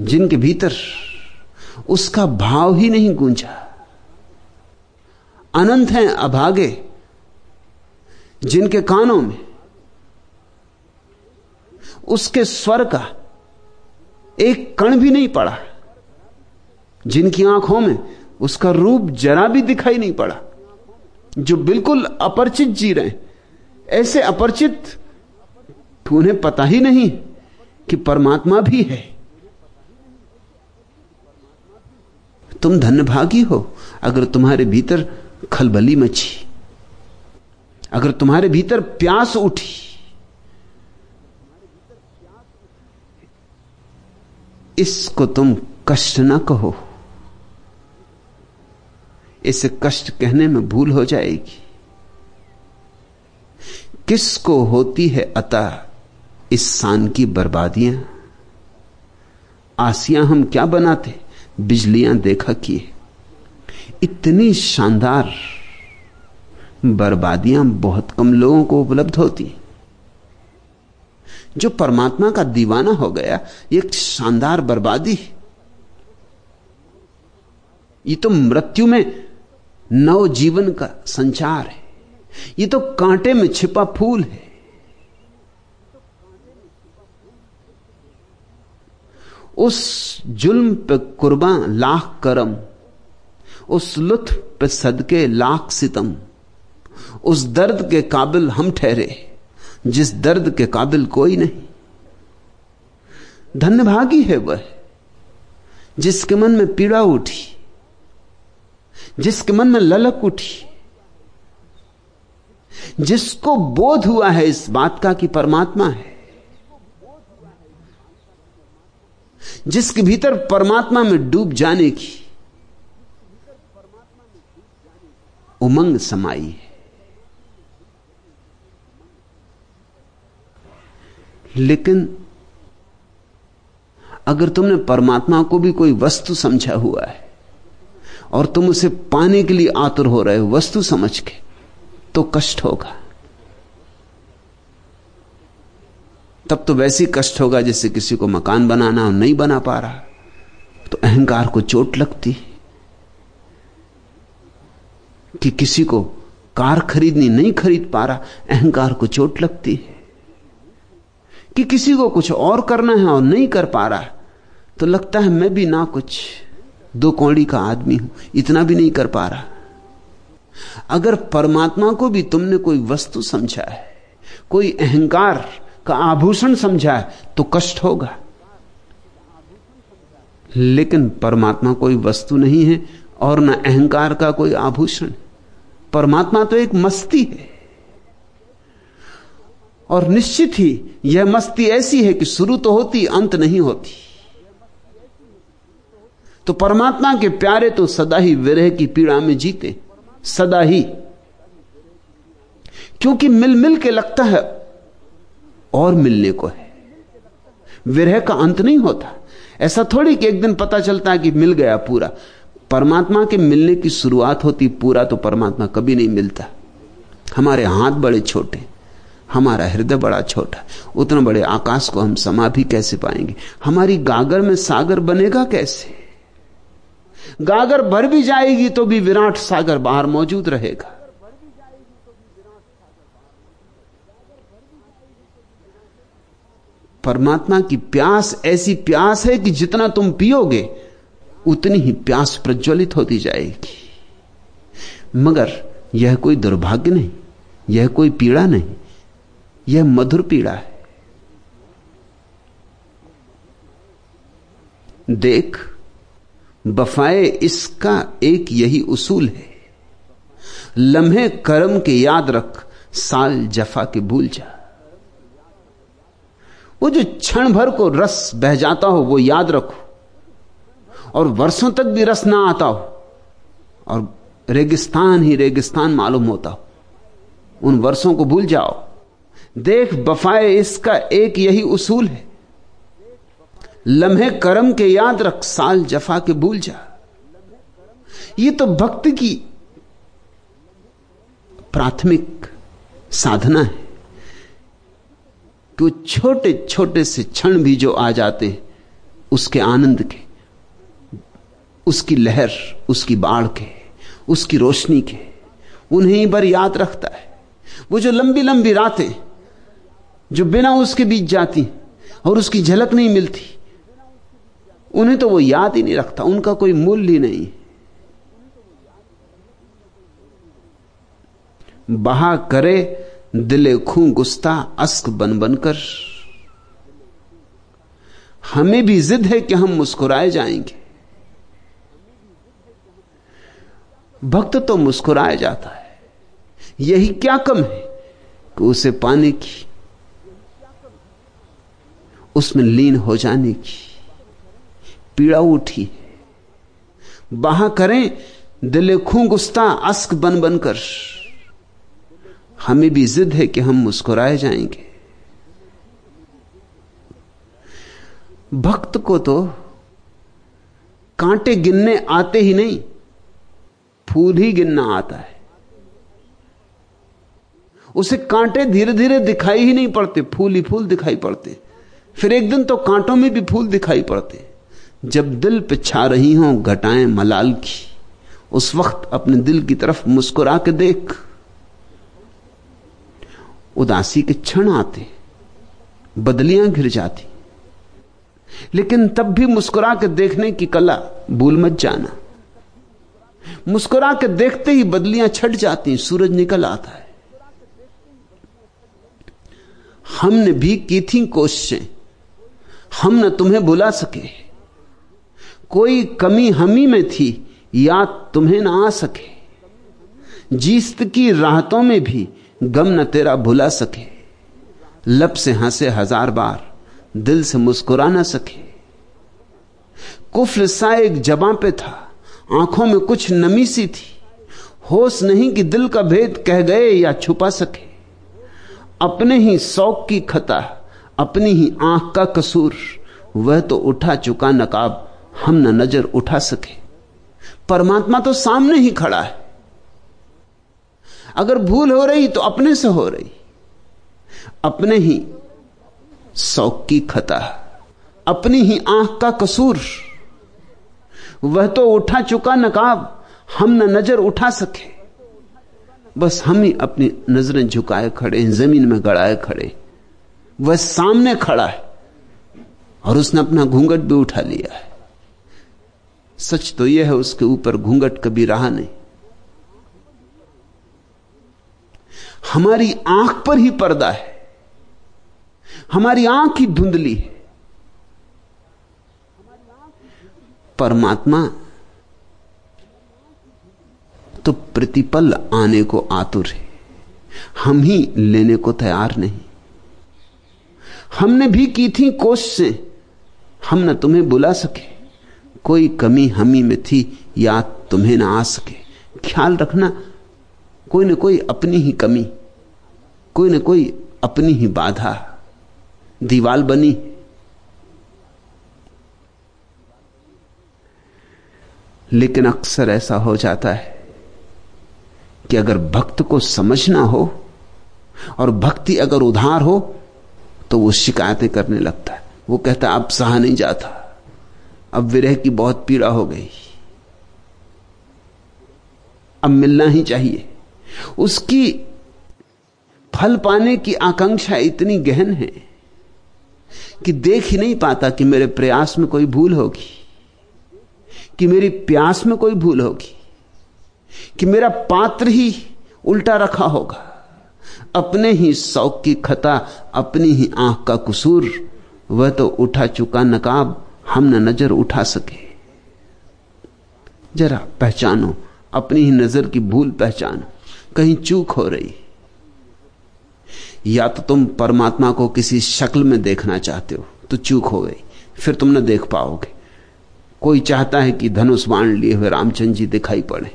जिनके भीतर उसका भाव ही नहीं गूंजा। अनंत हैं अभागे, जिनके कानों में उसके स्वर का एक कण भी नहीं पड़ा, जिनकी आँखों में उसका रूप जरा भी दिखाई नहीं पड़ा, जो बिल्कुल अपरिचित जी रहे ऐसे अपरिचित, उन्हें पता ही नहीं कि परमात्मा भी है। तुम धन्यभागी हो, अगर तुम्हारे भीतर खलबली मची, अगर तुम्हारे भीतर प्यास उठी, इसको तुम कष्ट ना कहो। इसे कष्ट कहने में भूल हो जाएगी। किसको होती है अतः इस शान की बर्बादियाँ? आसियाँ हम क्या बनाते? बिजलियाँ देखा किए। इतनी शानदार बर्बादियाँ बहुत कम लोगों को उपलब्ध होती। जो परमात्मा का दीवाना हो गया एक शानदार बर्बादी। ये तो मृत्यु में नव जीवन का संचार है। ये तो कांटे में छिपा फूल है। उस जुल्म पे कुर्बान, लाख करम। उस लुत्फ पे सदके, लाख सितम। उस दर्द के काबिल हम ठहरे, जिस दर्द के काबिल कोई नहीं। धन्यभागी है वह, जिसके मन में पीड़ा उठी, जिसके मन में ललक उठी। जिसको बोध हुआ है इस बात का कि परमात्मा है। जिसके भीतर परमात्मा में डूब जाने की उमंग समाई है। लेकिन अगर तुमने परमात्मा को भी कोई वस्तु समझा हुआ है और तुम उसे पाने के लिए आतुर हो रहे हो, वस्तु समझ के तो कष्ट होगा। तब तो वैसे कष्ट होगा जैसे किसी को मकान बनाना और नहीं बना पा रहा। तो अहंकार को चोट लगती कि किसी को कार खरीदनी नहीं खरीद पा रहा, अहंकार को चोट लगती कि किसी को कुछ और करना है और नहीं कर पा रहा तो लगता है मैं भी ना कुछ, दो कौड़ी का आदमी हूँ, इतना भी नहीं कर पा रहा। अगर परमात्मा को भी तुमने कोई वस्तु समझा है, कोई अहंकार का आभूषण समझा है तो कष्ट होगा। लेकिन परमात्मा कोई वस्तु नहीं है और न अहंकार का कोई आभूषण। परमात्मा तो एक मस्ती है। और निश्चित ही यह मस्ती ऐसी है कि शुरू तो होती, अंत नहीं होती। तो परमात्मा के प्यारे तो सदा ही विरह की पीड़ा में जीते, सदा ही। क्योंकि मिल मिल के लगता है और मिलने को है। विरह का अंत नहीं होता। ऐसा थोड़ी कि एक दिन पता चलता है कि मिल गया पूरा। परमात्मा के मिलने की शुरुआत होती पूरा तो परमात्मा कभी नहीं मिलता। हमारे हाथ बड़े छोटे, हमारा हृदय बड़ा छोटा, उतना बड़े आकाश को हम समा भी कैसे पाएँगे? हमारी गागर में सागर बनेगा कैसे? गागर भर भी जाएगी तो भी विराट सागर बाहर मौजूद रहेगा। परमात्मा की प्यास ऐसी प्यास है कि जितना तुम पियोगे, उतनी ही प्यास प्रज्वलित होती जाएगी। मगर यह कोई दुर्भाग्य नहीं, यह कोई पीड़ा नहीं, यह मधुर पीड़ा है। देख, बफाए इसका एक यही उसूल है। लम्हे कर्म के याद रख, साल जफा के भूल जा। वो जो क्षण भर को रस बह जाता हो, वो याद रखो। और वर्षों तक भी रस ना आता हो, और रेगिस्तान ही रेगिस्तान मालूम होता हो। उन वर्षों को भूल जाओ। देख, बफाए इसका एक यही उसूल है। लम्हे कर्म के याद रख, साल जफा के भूल जा। ये तो भक्त की प्राथमिक साधना है। कि वो छोटे छोटे से क्षण भी जो आ जाते हैं, उसके आनंद के, उसकी लहर, उसकी बाढ़ के, उसकी रोशनी के, उन्हें ही बर याद रखता है। वो जो लंबी लंबी रातें, जो बिना उसके बीच जाती, और उसकी झलक नहीं मिलती, उन्हें तो वो याद ही नहीं रखता, उनका कोई मूल्य ही नहीं। बहा करे दिले खूं गुस्ता, अस्क बन बनकर हमें भी जिद है कि हम मुस्कुराए जाएँगे। भक्त तो मुस्कुराया जाता है। यही क्या कम है कि उसे पाने की, उसमें लीन हो जाने की पीड़ा उठी है। बाह करें, दिले खूं गुस्ता, अस्क बन बनकर हमें भी जिद है कि हम मुस्कुराए जाएँगे। भक्त को तो कांटे गिनने आते ही नहीं, फूल ही गिनना आता है। उसे कांटे धीरे धीरे दिखाई ही नहीं पड़ते, फूल ही फूल दिखाई पड़ते। फिर एक दिन तो कांटों में भी फूल दिखाई पड़ते। जब दिल पे छा रही हो घटाएँ मलाल की, उस वक्त अपने दिल की तरफ़ मुस्कुरा के देख। उदासी के क्षण आते, बदलियाँ घिर जाती। लेकिन तब भी मुस्कुरा के देखने की कला भूल मत जाना। मुस्कुरा के देखते ही बदलियाँ छट जाती, सूरज निकल आता है। हमने भी की थी कोशिशें, हम न तुम्हें बुला सके। कोई कमी हमी में थी, याद तुम्हें ना आ सके। जीस्त की राहतों में भी गम न तेरा भुला सके। लब से हंसे हज़ार बार, दिल से मुस्कुरा ना सके। कुफल सा एक जबां पे था, आँखों में कुछ नमी सी थी। होश नहीं कि दिल का भेद कह गए या छुपा सके। अपने ही शौक की खता, अपनी ही आँख का कसूर, वह तो उठा चुका नकाब, हम न नज़र उठा सके। परमात्मा तो सामने ही खड़ा है। अगर भूल हो रही तो अपने से हो रही। अपने ही शौक की खता, अपनी ही आँख का कसूर। वह तो उठा चुका नकाब, हम न नज़र उठा सके। बस हम ही अपनी नज़रें झुकाए खड़े हैं ज़मीन में गड़ाए खड़े। वह सामने खड़ा है और उसने अपना घूंघट भी उठा लिया है। सच तो यह है, उसके ऊपर घूंघट कभी रहा नहीं। हमारी आँख पर ही पर्दा है। हमारी आँख ही धुंधली है। परमात्मा तो प्रतिपल आने को आतुर है। हम ही लेने को तैयार नहीं। हमने भी की थी कोशिशें हम न तुम्हें बुला सके। कोई कमी हमी में थी याद तुम्हें ना आ सके। ख्याल रखना कोई न कोई अपनी ही कमी, कोई न कोई अपनी ही बाधा। दीवाल बनी। लेकिन अक्सर ऐसा हो जाता है कि अगर भक्त को समझना हो और भक्ति अगर उधार हो तो वो शिकायतें करने लगता है। वो कहता है अब सहा नहीं जाता। अब विरह की बहुत पीड़ा हो गई। अब मिलना ही चाहिए। उसकी फल पाने की आकांक्षा इतनी गहन है कि देख ही नहीं पाता कि मेरे प्रयास में कोई भूल होगी, कि मेरी प्यास में कोई भूल होगी, कि मेरा पात्र ही उल्टा रखा होगा। अपने ही शौक की खता, अपनी ही आँख का कसूर, वह तो उठा चुका नकाब, हम न नज़र उठा सके। जरा पहचानो, अपनी ही नज़र की भूल पहचानो। कहीं चूक हो रही। या तो तुम परमात्मा को किसी शक्ल में देखना चाहते हो तो चूक हो गई, फिर तुम ना देख पाओगे। कोई चाहता है कि धनुष बाण लिए हुए रामचंद्र जी दिखाई पड़े।